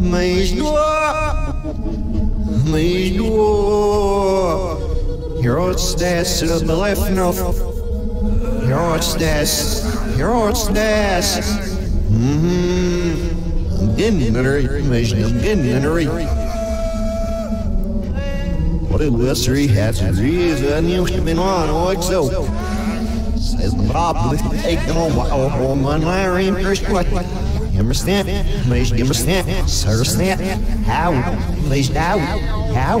Mejnua Mejnua Hjertestas til belefno Hjertestas Hjertestas Mhm Ginnery Mejnua Ginnery What a lustery has and you have been on like so Says Bob take them on one one Larry first what understand? You understand? Understand? How? Now? How?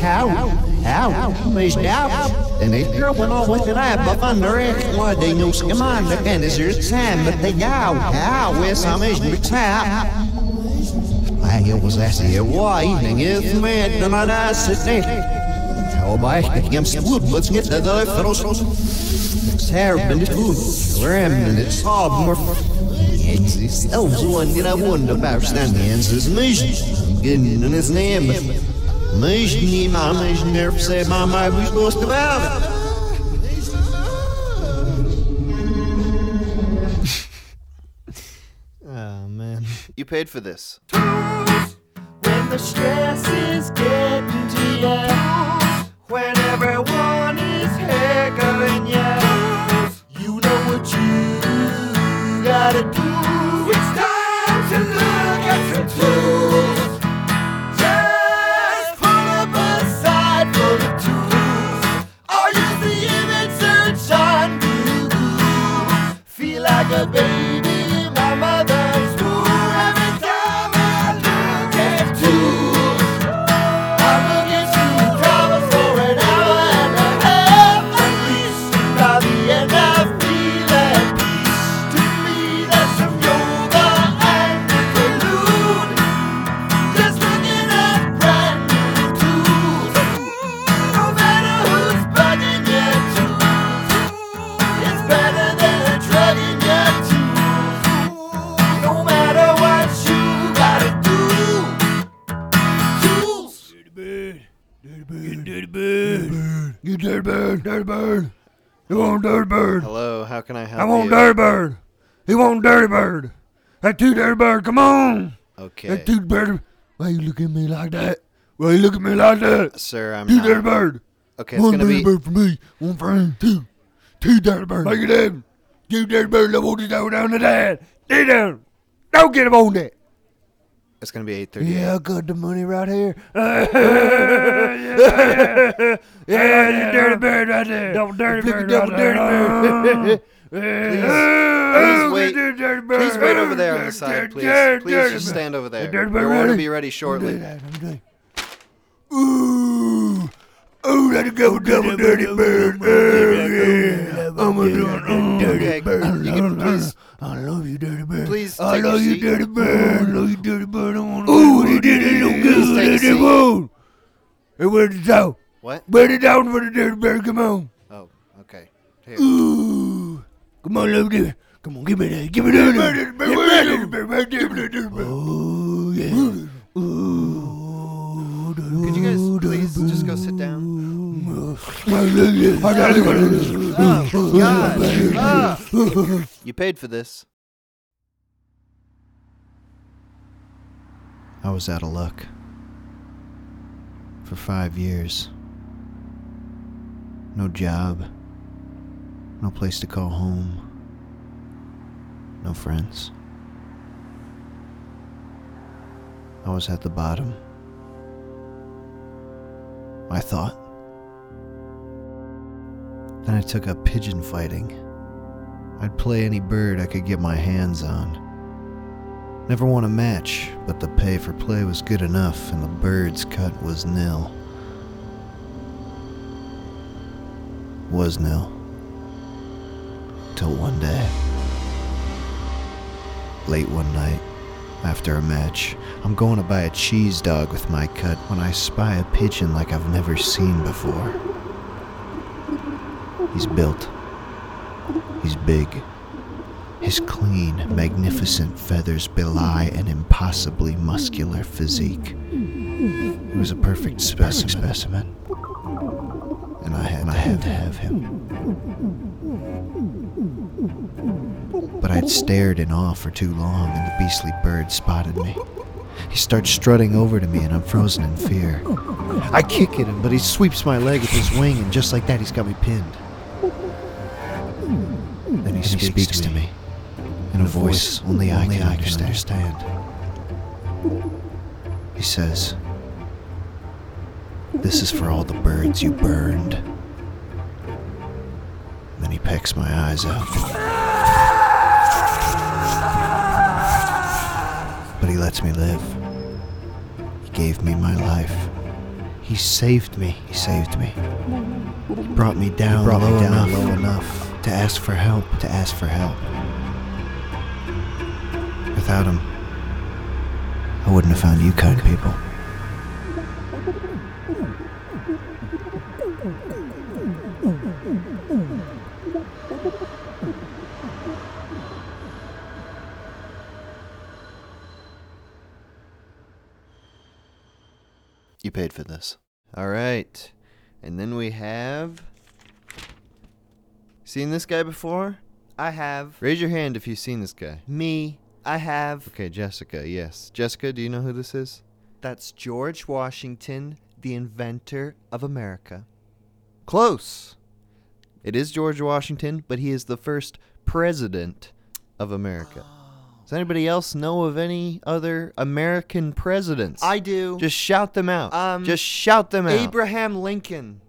How? How? Mas now? And if you're one all with it up up under it, what they know come on, the can is your time, but they go. How? Where's some is your tap? I was asking you why evening is mad and I there. How about I'm swoop, let's get the fellows. It's hair, and it's food. And it's hard more. It's elves one that I wonder about standing answers mission. Getting in his name. Mission, my mission, never say my mind we supposed to have it. Oh man. You paid for this. Okay. That two dirty. Why you look at me like that? Why you look at me like that? Sir, I'm two not. dirty bird. Okay, it's one gonna dirty be bird for me. One for him. Two. Two dirty birds. Make it happen. Two dirty birds. I want to go down to that. Lay down. Don't get him on that. it's gonna be eight thirty. Yeah, I got the money right here. yeah, yeah, yeah, yeah, yeah, dirty bird right there. Double dirty bird. Double dirty bird. Please wait. Please wait over there on the side, please. Please just stand over there. Your bird order will be ready shortly. Ooh, ooh, that's a double, double dirty bird. Oh, yeah. I'm. Oh, dirty bird. you can please- I love you, dirty bird. Please I love you, dirty bird. I love you, dirty bird. I want to. Ooh, they did it Please good. take a They seat. Hey, where's the toe? What? Where's the down for the dirty bird? Come on. Oh, okay. Here. Ooh. Come on, love it. Come on, give me that. Give me that. Give me that. Give me that. Oh, yeah. Ooh. Could you guys please just go sit down? Oh, God. Ah. You paid for this. I was out of luck. For five years. No job. No place to call home. No friends. I was at the bottom. I thought. Then I took up pigeon fighting. I'd play any bird I could get my hands on. Never won a match, but the pay for play was good enough and the bird's cut was nil. Was nil. Till one day. Late one night, after a match, I'm going to buy a cheese dog with my cut when I spy a pigeon like I've never seen before. He's built. He's big. His clean, magnificent feathers belie an impossibly muscular physique. He was a perfect specimen, and I had, I had to have him. I stared in awe for too long, and the beastly bird spotted me. He starts strutting over to me, and I'm frozen in fear. I kick at him, but he sweeps my leg with his wing, and just like that, he's got me pinned. Then he, speaks, to me in a voice only I can understand. He says, This is for all the birds you burned. Then he pecks my eyes out. But he lets me live. He gave me my life. He saved me. He saved me. He brought me down, brought low, me down enough, low enough to ask for help, to ask for help. Without him, I wouldn't have found you kind people. Paid for this. All right. And then we have. Seen this guy before? I have. Raise your hand if you've seen this guy. Me. I have. Okay, Jessica, yes. Jessica, do you know who this is? That's George Washington, the inventor of America. Close. It is George Washington, but he is the first president of America. Ah. Does anybody else know of any other American presidents? I do. Just shout them out. Um, Just shout them out. Abraham Lincoln.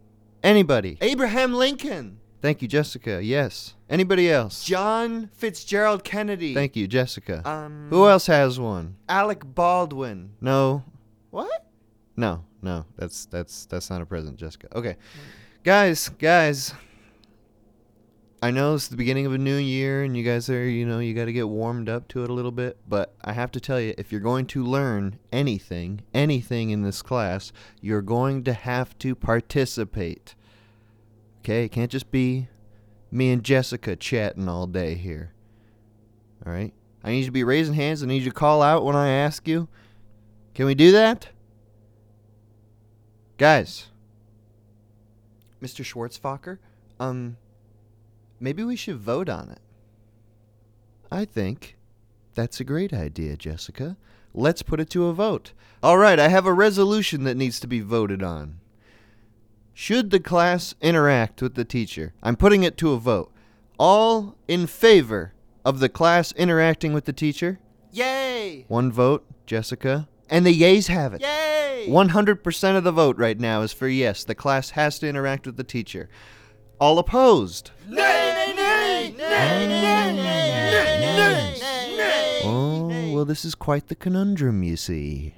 Anybody. Abraham Lincoln. Thank you, Jessica. Yes. Anybody else? John Fitzgerald Kennedy. Thank you, Jessica. Um, Who else has one? Alec Baldwin. No. What? No, no. That's that's that's not a president, Jessica. Okay. Guys, guys. I know it's the beginning of a new year and you guys are, you know, you got to get warmed up to it a little bit, but I have to tell you if you're going to learn anything, anything in this class, you're going to have to participate. Okay? It can't just be me and Jessica chatting all day here. All right? I need you to be raising hands. I need you to call out when I ask you. Can we do that? Guys, Mr. Schwarzfacher. Um, maybe we should vote on it. I think that's a great idea, Jessica. Let's put it to a vote. All right, I have a resolution that needs to be voted on. Should the class interact with the teacher? I'm putting it to a vote. All in favor of the class interacting with the teacher? Yay! One vote, Jessica. And the yays have it. Yay! 100% of the vote right now is for yes. The class has to interact with the teacher. All opposed? Nay, Oh, well, this is quite the conundrum, you see.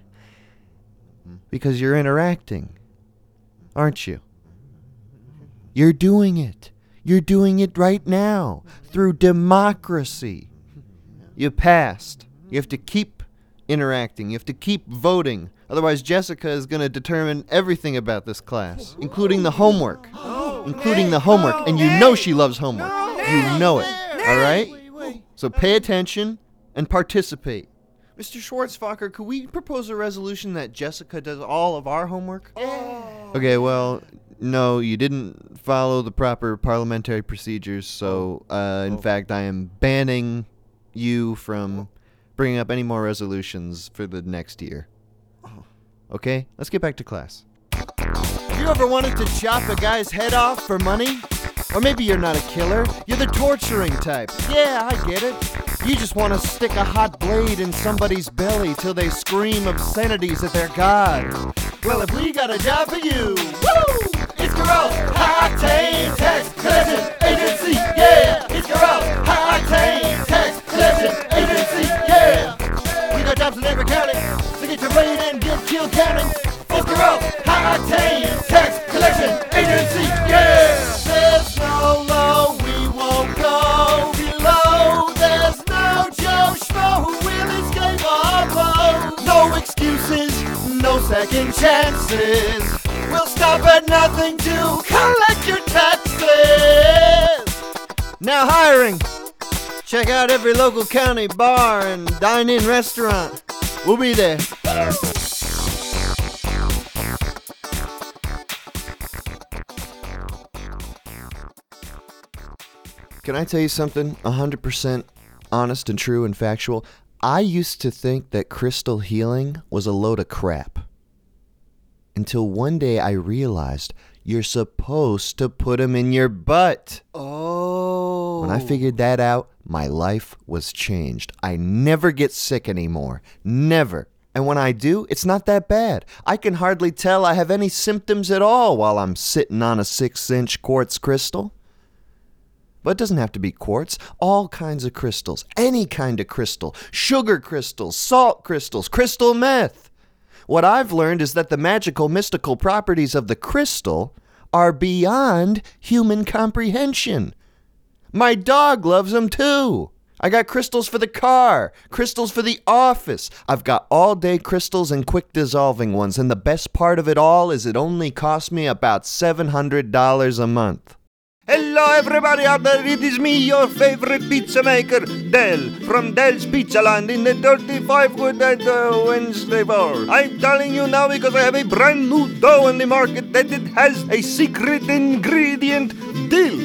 Because you're interacting, aren't you? You're doing it. You're doing it right now through democracy. You passed. You have to keep interacting. You have to keep voting. Otherwise, Jessica is going to determine everything about this class, including the homework. Including the homework. And you know she loves homework. You know it. All right? So pay attention and participate. Mr. Schwarzfacher, could we propose a resolution that Jessica does all of our homework? Okay, well, no, you didn't follow the proper parliamentary procedures, so, uh, in fact, I am banning you from bringing up any more resolutions for the next year. Okay, let's get back to class. Have you ever wanted to chop a guy's head off for money? Or maybe you're not a killer, you're the torturing type. Yeah, I get it. You just want to stick a hot blade in somebody's belly till they scream obscenities at their god. Well, if we got a job for you, woo! It's Gross High Octane Tax Collection Agency, yeah! It's Gross High Octane Tax Collection Agency, yeah! We got jobs in every county, so get your blade and get killed counting. It's Gross High Octane Tax Collection Agency, yeah! There's no low, we won't go below. There's no Joe Schmo who will escape our blows. No excuses, no second chances. We'll stop at nothing to collect your taxes. Now hiring! Check out every local county bar and dine-in restaurant. We'll be there. Can I tell you something? 100% honest and true and factual, I used to think that crystal healing was a load of crap. Until one day I realized you're supposed to put them in your butt. Oh. When I figured that out, my life was changed. I never get sick anymore. Never. And when I do, it's not that bad. I can hardly tell I have any symptoms at all while I'm sitting on a six inch quartz crystal. But it doesn't have to be quartz. All kinds of crystals. Any kind of crystal. Sugar crystals, salt crystals, crystal meth. What I've learned is that the magical, mystical properties of the crystal are beyond human comprehension. My dog loves them too. I got crystals for the car, crystals for the office. I've got all day crystals and quick dissolving ones, and the best part of it all is it only costs me about $700 a month. Hello, everybody out there. It is me, your favorite pizza maker, Del, from Del's Pizza Land in the 35 Wood at uh, Wednesday Bar. I'm telling you now because I have a brand new dough on the market that it has a secret ingredient dill.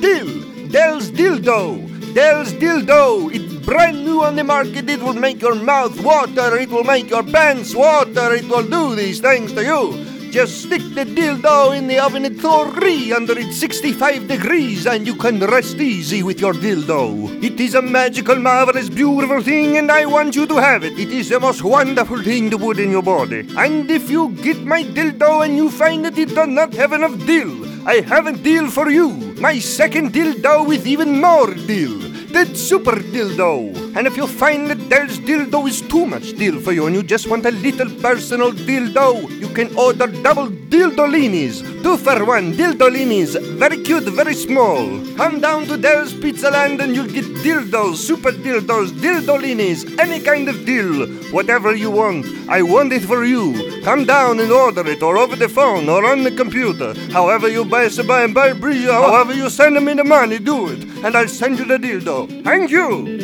Dill. Del's dildo. Del's dildo. It's brand new on the market. It will make your mouth water. It will make your pants water. It will do these things to you. Just stick the dildo in the oven at 365 degrees and you can rest easy with your dildo. It is a magical, marvelous, beautiful thing and I want you to have it. It is the most wonderful thing to put in your body. And if you get my dildo and you find that it does not have enough dill, I have a deal for you. My second dildo with even more dill. The super dildo. And if you find that there's dildo is too much dill for you and you just want a little personal dildo, you can order double dildolinis. Two for one dildolinis. Very cute, very small. Come down to Del's Pizza Land and you'll get dildos, super dildos, dildolinis, any kind of dill. Whatever you want. I want it for you. Come down and order it or over the phone or on the computer. However you buy buy and buy bridge, however you send me the money, do it. And I'll send you the dildo. Thank. You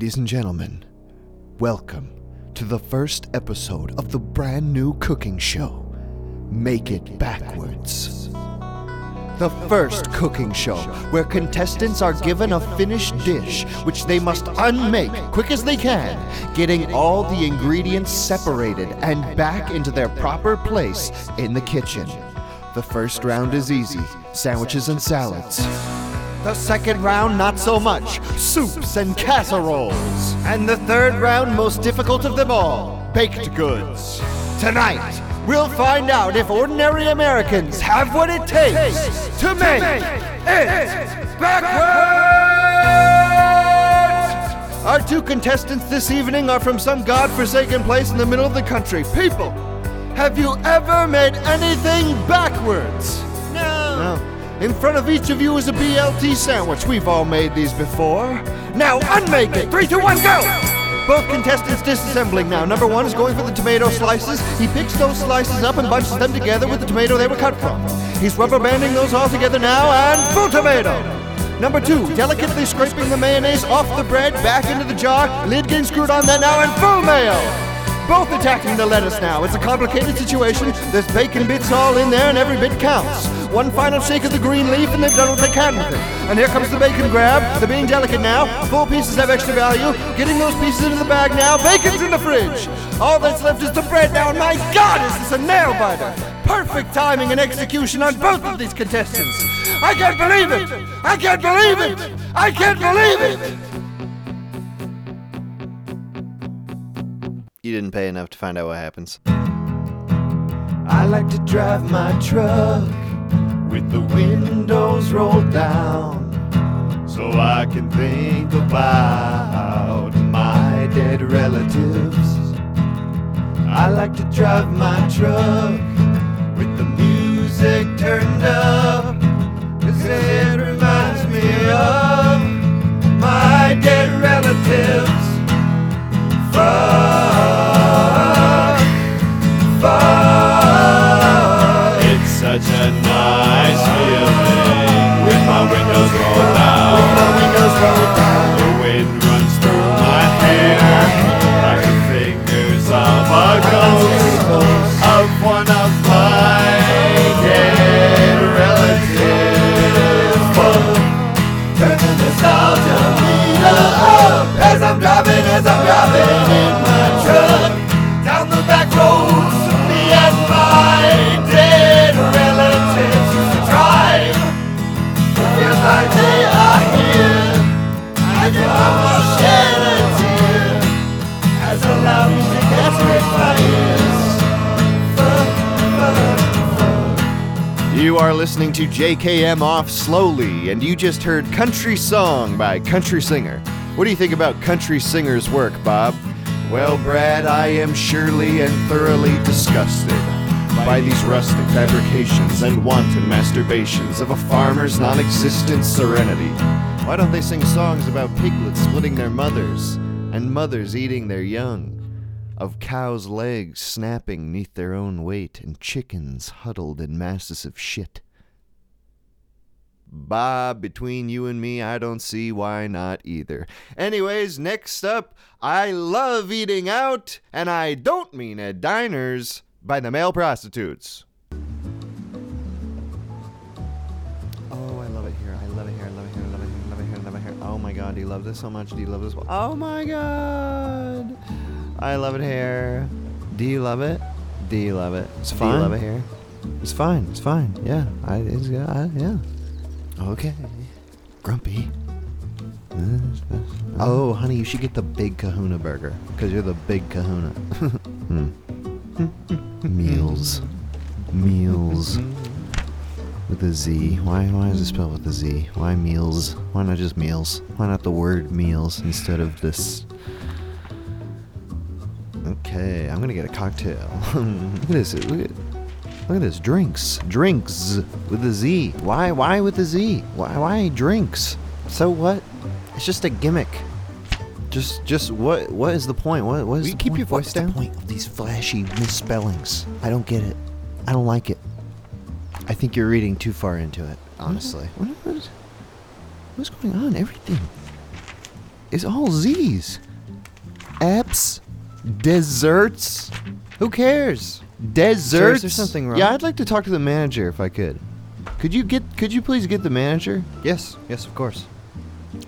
Ladies and gentlemen, welcome to the first episode of the brand new cooking show, Make It Backwards. The first cooking show where contestants are given a finished dish which they must unmake quick as they can, getting all the ingredients separated and back into their proper place in the kitchen. The first round is easy sandwiches and salads. The second round, not so much soups and casseroles. And the third round, most difficult of them all baked goods. Tonight, we'll find out if ordinary Americans have what it takes to make it backwards. Our two contestants this evening are from some godforsaken place in the middle of the country. People, have you ever made anything backwards? No. In front of each of you is a BLT sandwich. We've all made these before. Now unmake it. Three, two, one, go! Both contestants disassembling now. Number one is going for the tomato slices. He picks those slices up and bunches them together with the tomato they were cut from. He's rubber banding those all together now and full tomato. Number two, delicately scraping the mayonnaise off the bread back into the jar, lid getting screwed on that now and full mayo. Both attacking the lettuce now. It's a complicated situation. There's bacon bits all in there and every bit counts. One final shake of the green leaf and they've done what they can with it. And here comes the bacon grab. They're being delicate now. Full pieces have extra value. Getting those pieces into the bag now. Bacon's in the fridge. All that's left is the bread now. And my God, is this a nail biter? Perfect timing and execution on both of these contestants. I can't believe it! I can't believe it! I can't believe it! You didn't pay enough to find out what happens. I like to drive my truck with the windows rolled down so I can think about my dead relatives. I like to drive my truck with the music turned up cause it reminds me of my dead relatives. Listening to JKM Off Slowly, and you just heard Country Song by Country Singer. What do you think about Country Singer's work, Bob? Well, Brad, I am surely and thoroughly disgusted by these rustic fabrications and wanton masturbations of a farmer's non existent serenity. Why don't they sing songs about piglets splitting their mothers and mothers eating their young? of cows' legs snapping neath their own weight, and chickens huddled in masses of shit. Bob, between you and me, I don't see why not either. Anyways, next up, I love eating out, and I don't mean at diners, by the male prostitutes. Oh, I love it here. I love it here. I love it here. I love it here. I love it here. I love it here. Oh my god, do you love this so much? Do you love this? Oh my god. I love it here. Do you love it? Do you love it? It's Do fine. you love it here? It's fine. It's fine. Yeah. I, it's, I, yeah. Okay. Grumpy. Oh, honey, you should get the big kahuna burger because you're the big kahuna. Hmm. Meals. Meals. With a Z. Why, why is it spelled with a Z? Why meals? Why not just meals? Why not the word meals instead of this? Okay, I'm gonna get a cocktail. look at this. Look at, look at this. Drinks. Drinks with a Z. Why? Why with a Z? Why? Why drinks? So what? It's just a gimmick. Just, just what? What is the point? What? What is Will you the keep point? your voice What's down? the point of these flashy misspellings? I don't get it. I don't like it. I think you're reading too far into it. Honestly. What, what is, what's going on? Everything is all Z's. Apps, desserts. Who cares? Desserts. is there something wrong? Yeah, I'd like to talk to the manager if I could. Could you get? Could you please get the manager? Yes, yes, of course.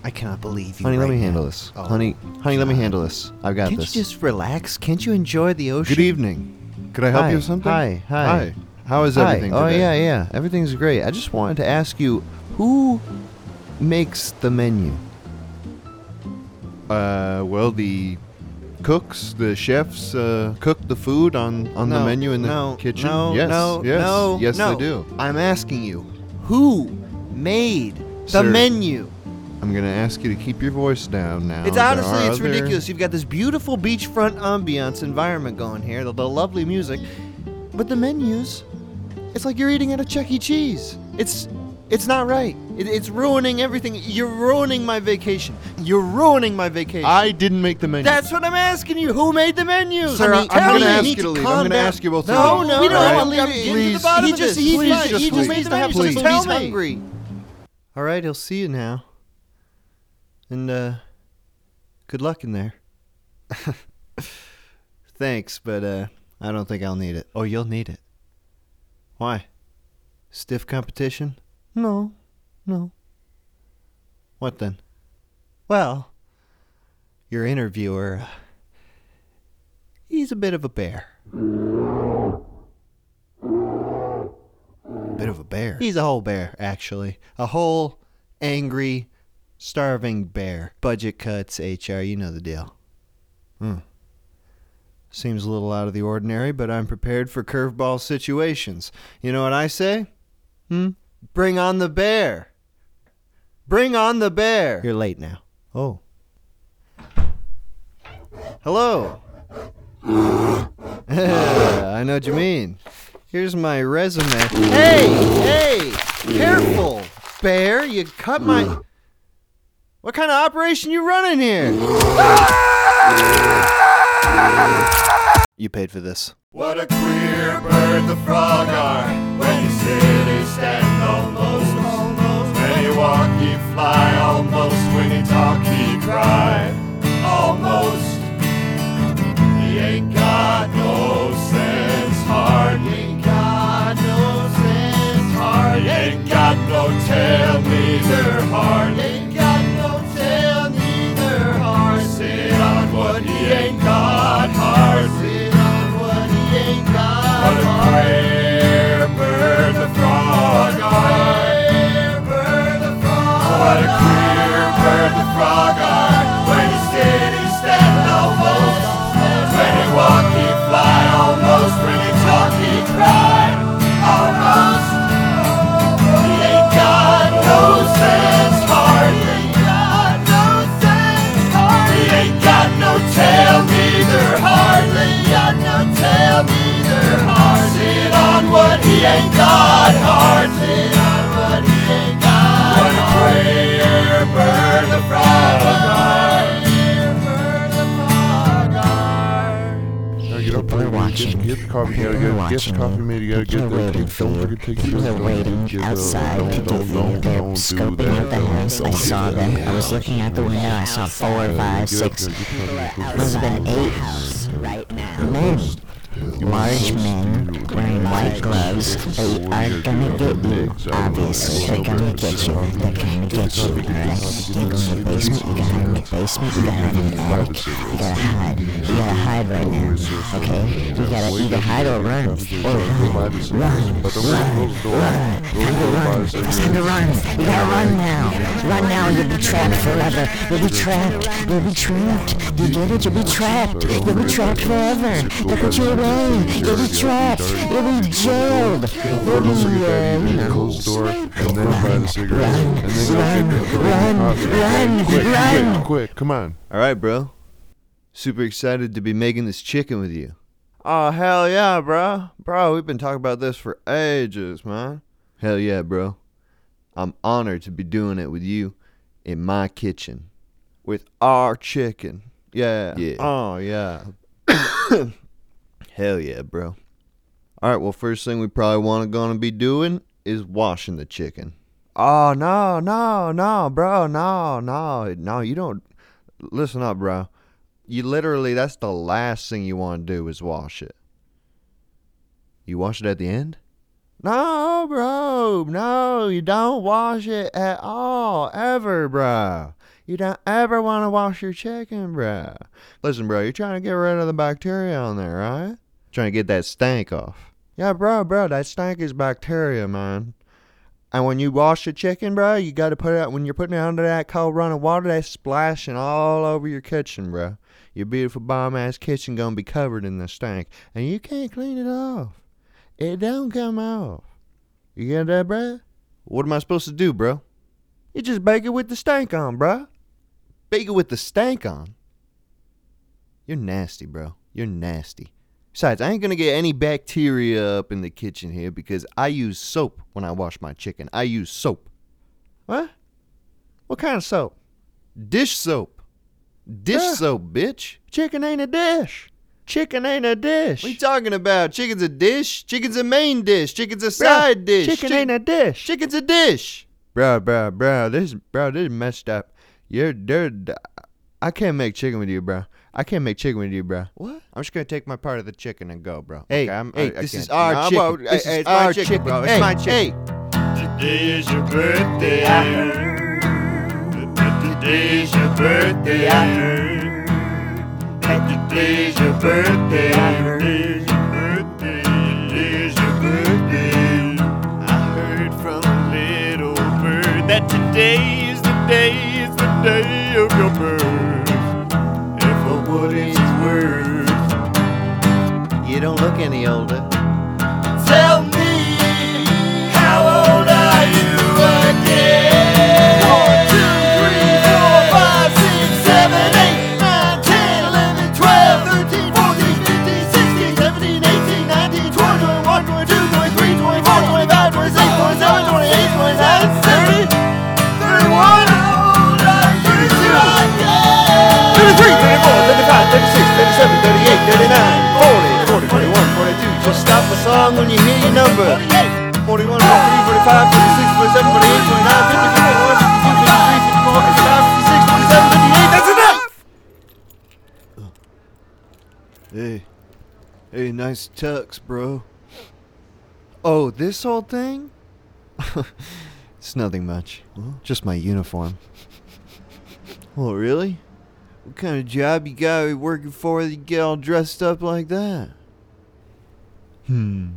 I cannot believe you. Honey, let me now. handle this. Oh, honey, honey, let me handle this. I've got Can't this. you just relax? Can't you enjoy the ocean? Good evening. Could I help Hi, you with something? hi, hi. Hi. How is Hi. everything Oh yeah, yeah. Everything's great. I just wanted to ask you, who makes the menu? Uh, well, the cooks, the chefs, uh, cook the food on on the menu in the no, kitchen. No, yes, no, yes, no, yes, no. they do. I'm asking you, who made the Sir, menu? I'm gonna ask you to keep your voice down now. It's honestly, it's other- ridiculous. You've got this beautiful beachfront ambiance environment going here, the, the lovely music, but the menus, it's like you're eating at a Chuck E. Cheese. It's, it's not right. It, it's ruining everything. You're ruining my vacation. You're ruining my vacation. I didn't make the menu. That's what I'm asking you. Who made the menus? Sir, Honey, I'm gonna ask you to leave. I'm gonna ask you both to No, leave. no, we don't Alright? want to leave. I'm Get getting to to the the He just- He's just. He just please. needs to have some Please. food. Tell He's hungry. All right, he'll see you now. And uh, good luck in there. Thanks, but uh, I don't think I'll need it. Oh, you'll need it. Why? Stiff competition? No, no. What then? Well, your interviewer, uh, he's a bit of a bear. Bit of a bear. He's a whole bear, actually. A whole angry, starving bear. Budget cuts, HR, you know the deal. Hmm. Seems a little out of the ordinary, but I'm prepared for curveball situations. You know what I say? Hmm? Bring on the bear. Bring on the bear. You're late now. Oh. Hello. I know what you mean. Here's my resume. Hey, hey, careful, bear. You cut my. What kind of operation you running here? You paid for this. What a queer bird the frog are. When you sit, walk, he fly almost. When he talk, he cry almost. He ain't got no there, get, get the coffee, you gotta get, get the coffee made, you gotta get that. Take, don't forget to take People your are waiting get outside to don't, do don't, don't, They're don't do scoping out the house. I saw them. I was looking out the window. I saw four, five, six. there, get the coffee, get Must have been eight house right now. men. Large men wearing white gloves. They are gonna get you. Obviously, they're gonna get you. They're gonna get you. Alright? You go in the basement. You gotta hide in the basement. You gotta hide in the attic. You gotta hide. You gotta hide right now. Okay? You gotta either hide or run. Or run. Run. Run. Run. Time to run. It's time to run. You gotta run now. Run now. You'll be trapped forever. You'll be trapped. You'll be trapped. You get it? You'll be trapped. You'll be trapped forever. They'll put you away. You'll be trapped. You'll be jailed. You'll Don't be, forget that. You you need to know, close the door and then buy the cigarettes and then go run, get the run, coffee. run, Quick, run. quick, quick, come on. All right, bro. Super excited to be making this chicken with you. Oh, hell yeah, bro. Bro, we've been talking about this for ages, man. Hell yeah, bro. I'm honored to be doing it with you in my kitchen with our chicken. Yeah. Yeah. Oh, yeah. hell yeah, bro. All right, well, first thing we probably want to gonna be doing is washing the chicken. Oh, no, no, no, bro. No, no. No, you don't listen up, bro. You literally, that's the last thing you want to do is wash it. You wash it at the end? No, bro. No, you don't wash it at all, ever, bro. You don't ever want to wash your chicken, bro. Listen, bro, you're trying to get rid of the bacteria on there, right? Trying to get that stank off. Yeah, bro, bro, that stank is bacteria, man. And when you wash the chicken, bro, you got to put it out. When you're putting it under that cold running water, that's splashing all over your kitchen, bro. Your beautiful bomb ass kitchen gonna be covered in the stank, and you can't clean it off. It don't come off. You get that, bro? What am I supposed to do, bro? You just bake it with the stank on, bro. Bake it with the stank on. You're nasty, bro. You're nasty. Besides, I ain't gonna get any bacteria up in the kitchen here because I use soap when I wash my chicken. I use soap. What? What kind of soap? Dish soap. Dish Yeah. soap, bitch. Chicken ain't a dish. Chicken ain't a dish. What you talking about? Chicken's a dish. Chicken's a main dish. Chicken's a side dish. chicken Chick- ain't a dish. Chicken's a dish. Bro, bro, bro. This, bro, this is messed up. You're, there. I can't make chicken with you, bro. I can't make chicken with you, bro. What? I'm just gonna take my part of the chicken and go, bro. Hey, okay, I'm, hey, I, I this can't. is our Nah, chicken. bro, This hey, is it's our my chicken, bro. It's Hey, my chicken. hey. Today is your birthday, I heard. Today is your birthday, I heard. Today is your birthday, I heard. Nice tux, bro. Oh, this whole thing? it's nothing much. Just my uniform. Oh, really? What kind of job you got working for that you get all dressed up like that? Hmm.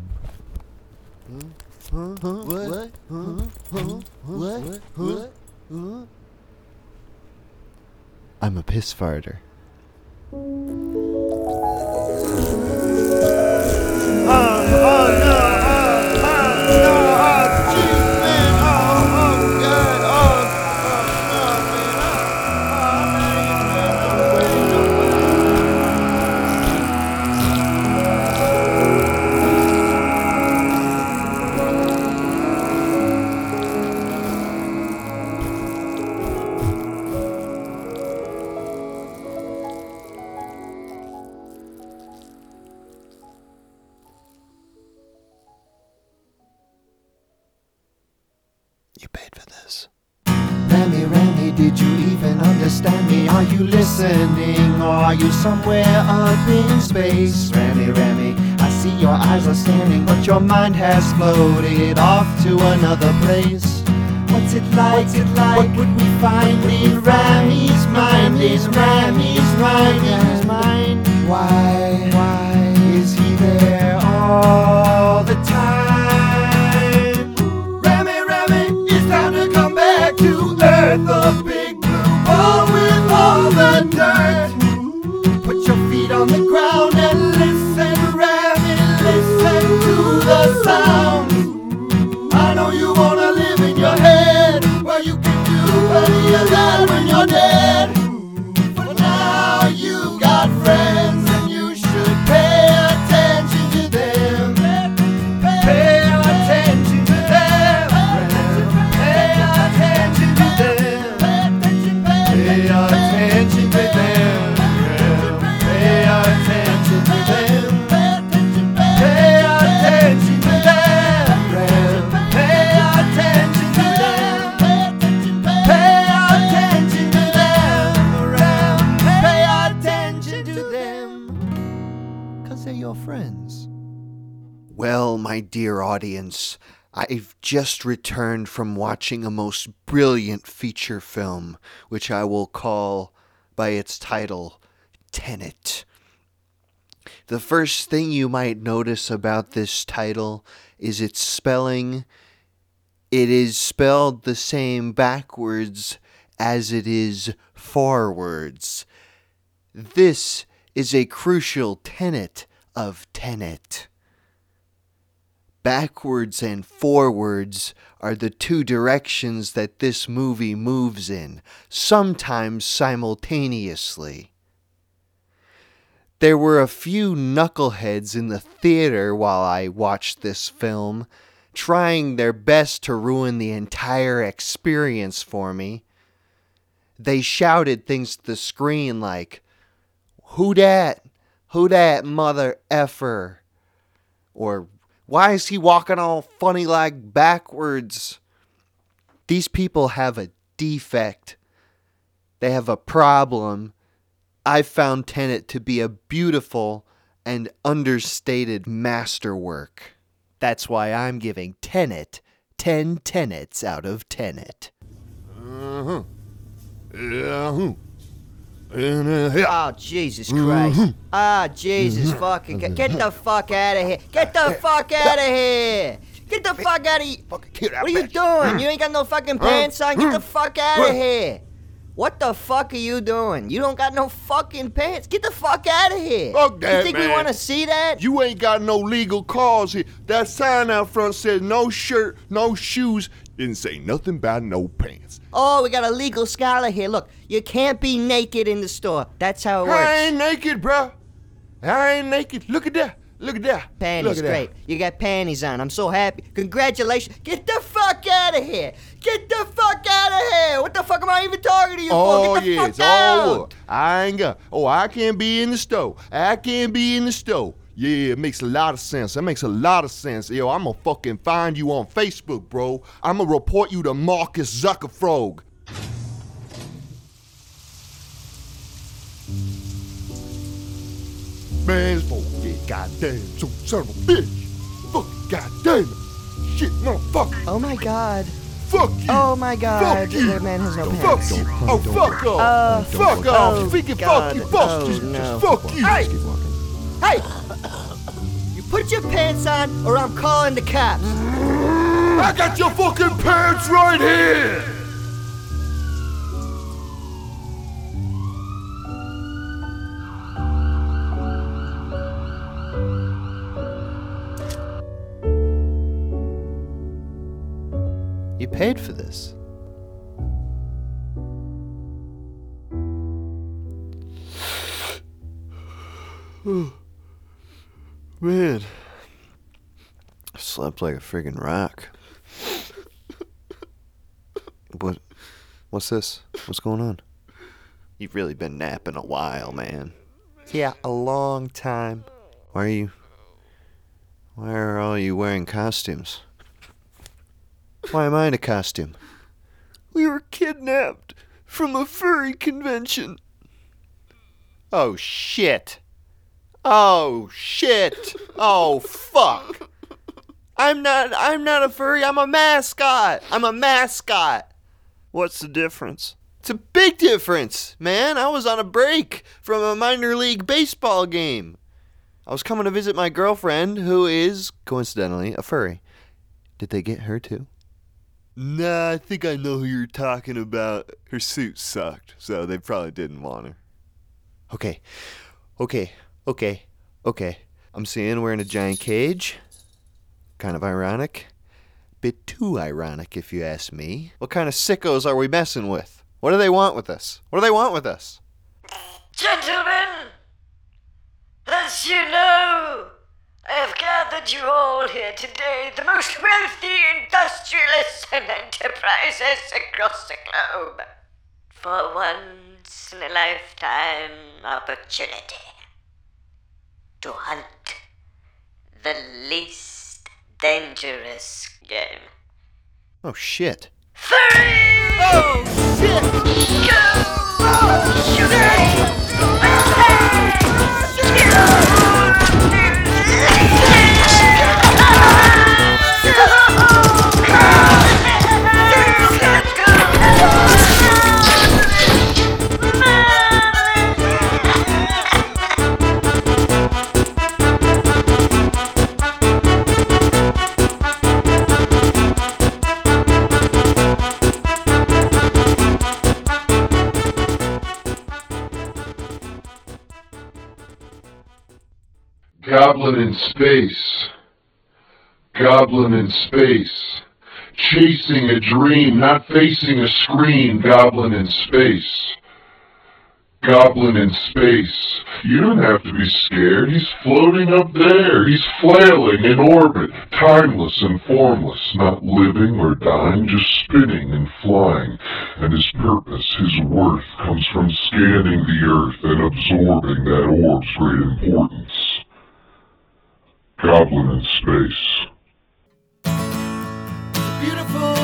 Huh? Huh? What? Huh? Huh? What? Huh? Huh? I'm a piss farter. Space? Remy, Remy, I see your eyes are standing, but your mind has floated off to another place. What's it like? What's it like? What would we find in Ramy's mind? Is Ramy's Ramy's mind? Why millionaire. For now you got friends. Dear audience, I've just returned from watching a most brilliant feature film, which I will call by its title, Tenet. The first thing you might notice about this title is its spelling. It is spelled the same backwards as it is forwards. This is a crucial tenet of Tenet. Backwards and forwards are the two directions that this movie moves in, sometimes simultaneously. There were a few knuckleheads in the theater while I watched this film, trying their best to ruin the entire experience for me. They shouted things to the screen like, Who dat? Who dat mother effer? Or, Why is he walking all funny like backwards? These people have a defect. They have a problem. I found Tenet to be a beautiful and understated masterwork. That's why I'm giving Tenet 10 tenets out of Tenet. Uh-huh. Yeah. Uh. Oh, Jesus Christ. Ah, Jesus fucking. Get, get the fuck out of here. Get the fuck out of here. Get the fuck out of here. What are you doing? You ain't got no fucking pants on. Get the fuck out of here. What the fuck are you doing? You don't got no fucking pants. Get the fuck out of here. Fuck that, You think we want to see that? You ain't got no legal cause here. That sign out front says no shirt, no shoes. Didn't say nothing about no pants. Oh, we got a legal scholar here. Look, you can't be naked in the store. That's how it works. I ain't naked, bro. I ain't naked. Look at that. Look at that. Panties, Look at great. You got panties on. I'm so happy. Congratulations. Get the fuck out of here. Get the fuck out of here. What the fuck am I even talking to you Oh, for? Get oh, the yeah, fuck it's out. all up. I ain't got. Oh, I can't be in the store. I can't be in the store. Yeah, it makes a lot of sense. That makes a lot of sense. Yo, I'm gonna fucking find you on Facebook, bro. I'm gonna report you to Marcus Zuckerfrog. Man, this fucking goddamn so son of a bitch. Fucking goddamn it. Shit, motherfucker. Oh my god. Fuck you. Oh my god. Fuck you. That man has no Fuck pants. you. Oh, fuck off. Uh, fuck off. oh, Freaking God. fuck you. Fuck Oh, just, no. just fuck you. Hey! Hey! You put your pants on or I'm calling the cops. I got your fucking pants right here. You paid for this. Man, I slept like a friggin' rock. What? What's this? What's going on? You've really been napping a while, man. Yeah, a long time. Why are you? Why are all you wearing costumes? Why am I in a costume? We were kidnapped from a furry convention. Oh shit. Oh shit. Oh fuck. I'm not I'm not a furry, I'm a mascot. I'm a mascot. What's the difference? It's a big difference, man. I was on a break from a minor league baseball game. I was coming to visit my girlfriend, who is, coincidentally, a furry. Did they get her too? Nah, I think I know who you're talking about. Her suit sucked, so they probably didn't want her. Okay, okay, okay, okay. I'm seeing we're in a giant cage. Kind of ironic. Bit too ironic, if you ask me. What kind of sickos are we messing with? What do they want with us? What do they want with us? Gentlemen, as you know, I have gathered you all here today, the most wealthy industrialists and enterprises across the globe, for once in a lifetime opportunity to hunt the least dangerous game. Oh shit. Oh, oh, Goblin in space. Goblin in space. Chasing a dream, not facing a screen. Goblin in space. Goblin in space. You don't have to be scared. He's floating up there. He's flailing in orbit, timeless and formless, not living or dying, just spinning and flying. And his purpose, his worth, comes from scanning the earth and absorbing that orb's great importance. Goblin in space. beautiful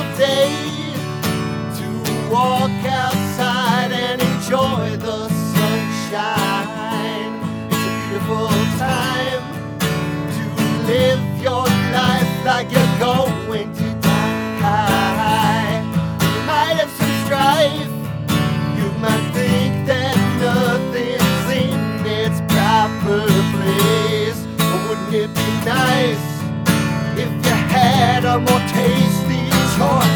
a more tasty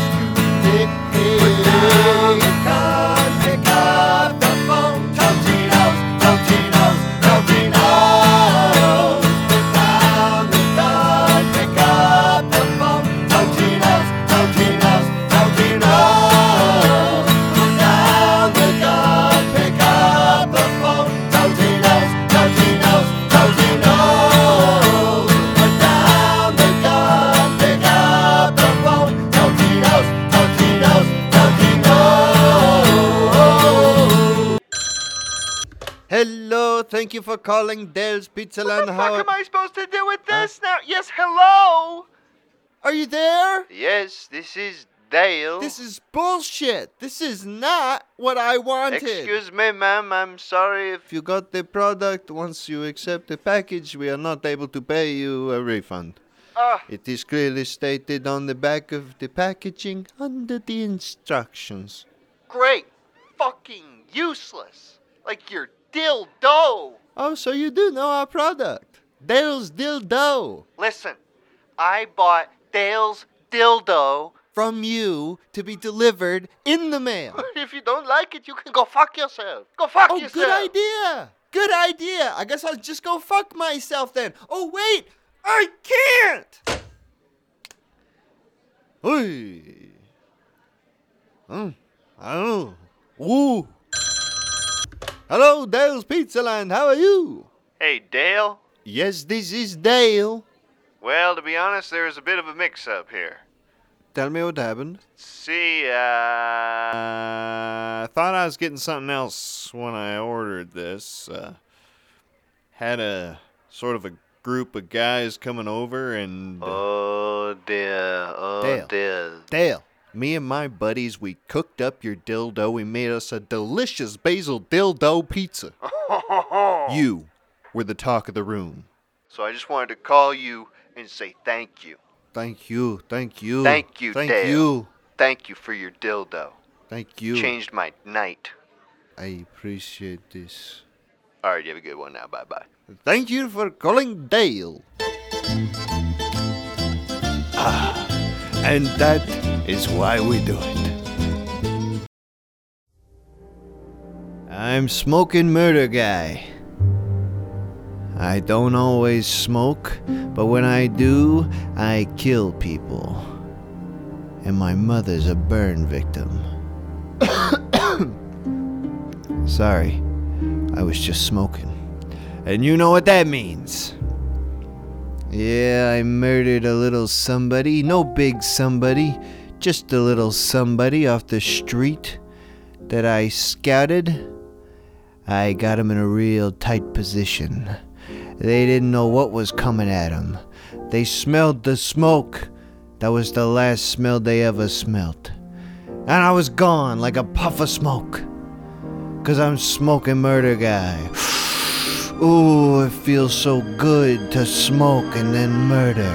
Hello, thank you for calling Dale's Pizza Land. How What am I supposed to do with this now? Yes, hello. are you there? Yes, this is Dale. This is bullshit. This is not what I wanted. Excuse me, ma'am. I'm sorry if If you got the product, once you accept the package, we are not able to pay you a refund. Ah. It is clearly stated on the back of the packaging under the instructions. great, fucking useless. Like your dildo. Oh, so you do know our product. Dale's Dildo. Listen, I bought Dale's dildo. From you to be delivered in the mail. If you don't like it, you can go fuck yourself. Go fuck Oh, yourself. Oh, good idea. Good idea. I guess I'll just go fuck myself then. Oh, wait. I can't. Hey. Oh, oh. Woo. Hello, Dale's Pizza Land. How are you? Hey, Dale. Yes, this is Dale. Well, to be honest, there's a bit of a mix-up here. Tell me what happened. See, uh, I thought I was getting something else when I ordered this. Uh, had a sort of a group of guys coming over and. Oh dear, oh Dale. dear. Dale, me and my buddies, we cooked up your dildo. We made us a delicious basil dildo pizza. You were the talk of the room. So I just wanted to call you and say thank you. Thank you, thank you. Thank you, Thank Dale. you. Thank you for your dildo. Thank you. Changed my night. I appreciate this. All right, you have a good one now. Bye bye. Thank you for calling Dale. Ah, and that is why we do it. I'm smoking murder guy. I don't always smoke, but when I do, I kill people. And my mother's a burn victim. Sorry, I was just smoking. And you know what that means. Yeah, I murdered a little somebody. No big somebody, just a little somebody off the street that I scouted. I got him in a real tight position. They didn't know what was coming at them. They smelled the smoke. That was the last smell they ever smelt. And I was gone like a puff of smoke. Cause I'm smoking murder guy. Ooh, it feels so good to smoke and then murder.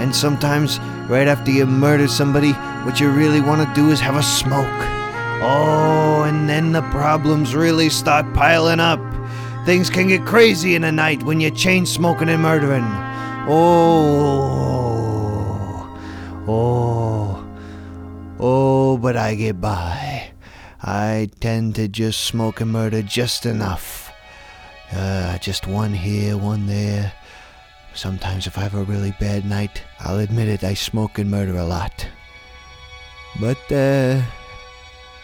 And sometimes, right after you murder somebody, what you really want to do is have a smoke. Oh, and then the problems really start piling up. Things can get crazy in a night when you're chain smoking and murdering. Oh, oh, oh, but I get by. I tend to just smoke and murder just enough. Uh, just one here, one there. Sometimes, if I have a really bad night, I'll admit it, I smoke and murder a lot. But, uh,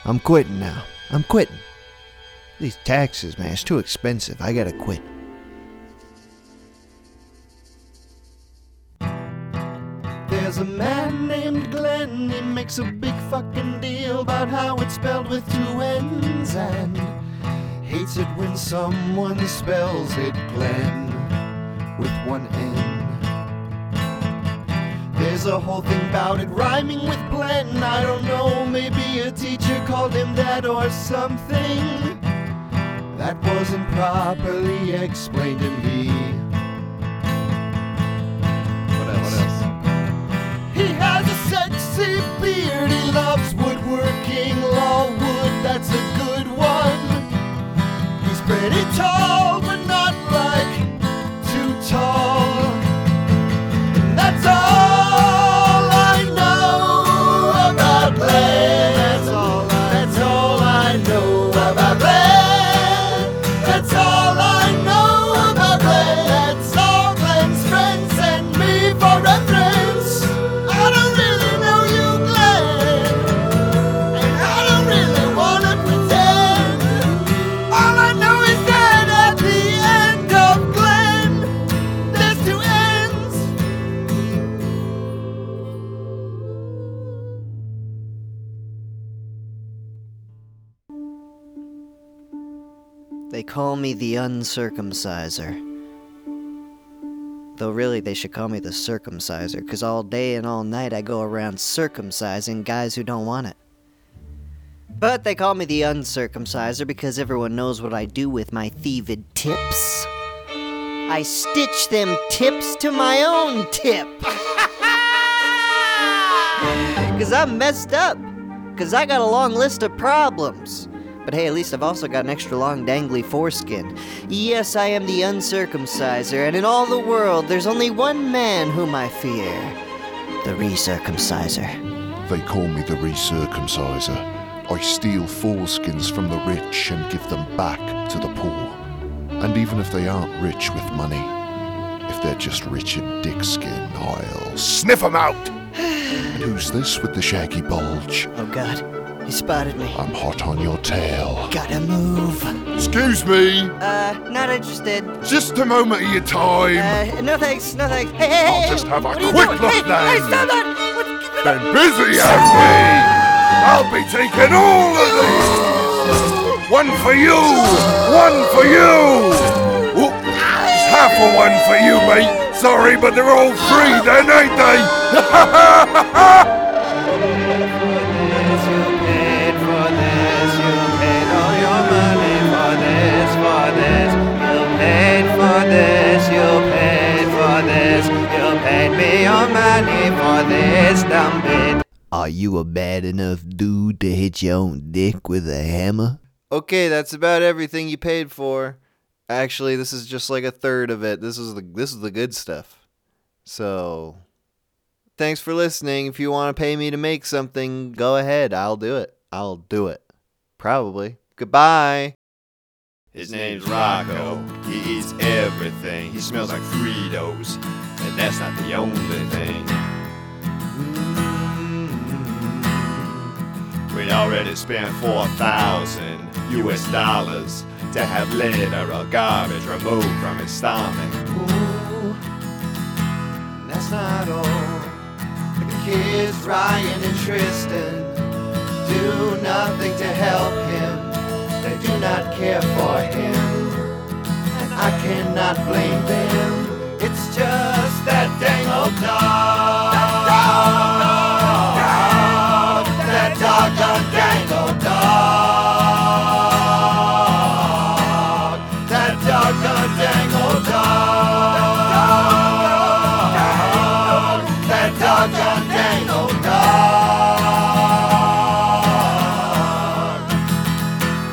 I'm quitting now. I'm quitting. These taxes, man, it's too expensive. I gotta quit. There's a man named Glenn, he makes a big fucking deal about how it's spelled with two N's and hates it when someone spells it Glen with one N. There's a whole thing about it rhyming with Glenn. I don't know, maybe a teacher called him that or something. That wasn't properly explained to me. What else? What else? He has a sexy beard. He loves woodworking, law wood. That's a good one. Pretty tall, call me the uncircumciser. Though really, they should call me the circumciser, because all day and all night I go around circumcising guys who don't want it. But they call me the uncircumciser because everyone knows what I do with my thieved tips. I stitch them tips to my own tip. Because I'm messed up. Because I got a long list of problems. But hey, at least I've also got an extra long dangly foreskin. Yes, I am the uncircumciser, and in all the world, there's only one man whom I fear the recircumciser. They call me the recircumciser. I steal foreskins from the rich and give them back to the poor. And even if they aren't rich with money, if they're just rich in dick skin, I'll sniff 'em out! and who's this with the shaggy bulge? Oh god, he spotted me. I'm hot on your tail. Gotta move. Excuse me, Uh, not interested. just a moment of your time. Uh, no thanks, no thanks. Hey, hey, I'll hey, just have a what are you quick doing? look hey, then. Hey, stop that! What- Been busy, have we? I'll be taking all of these. One for you, one for you. Whoop. Just half a one for you, mate. Sorry, but they're all free then, ain't they? Are you a bad enough dude to hit your own dick with a hammer? Okay, that's about everything you paid for. Actually, this is just like a third of it. This is the this is the good stuff. So, thanks for listening. If you want to pay me to make something, go ahead. I'll do it. I'll do it. Probably. Goodbye. His name's Rocco. He eats everything. He smells like Fritos. And that's not the only thing. Mm-hmm. We'd already spent 4,000 US dollars to have litter or garbage removed from his stomach. Ooh, that's not all. The kids, Ryan and Tristan, do nothing to help him. Do not care for him. And I cannot blame them. It's just that dang old dog.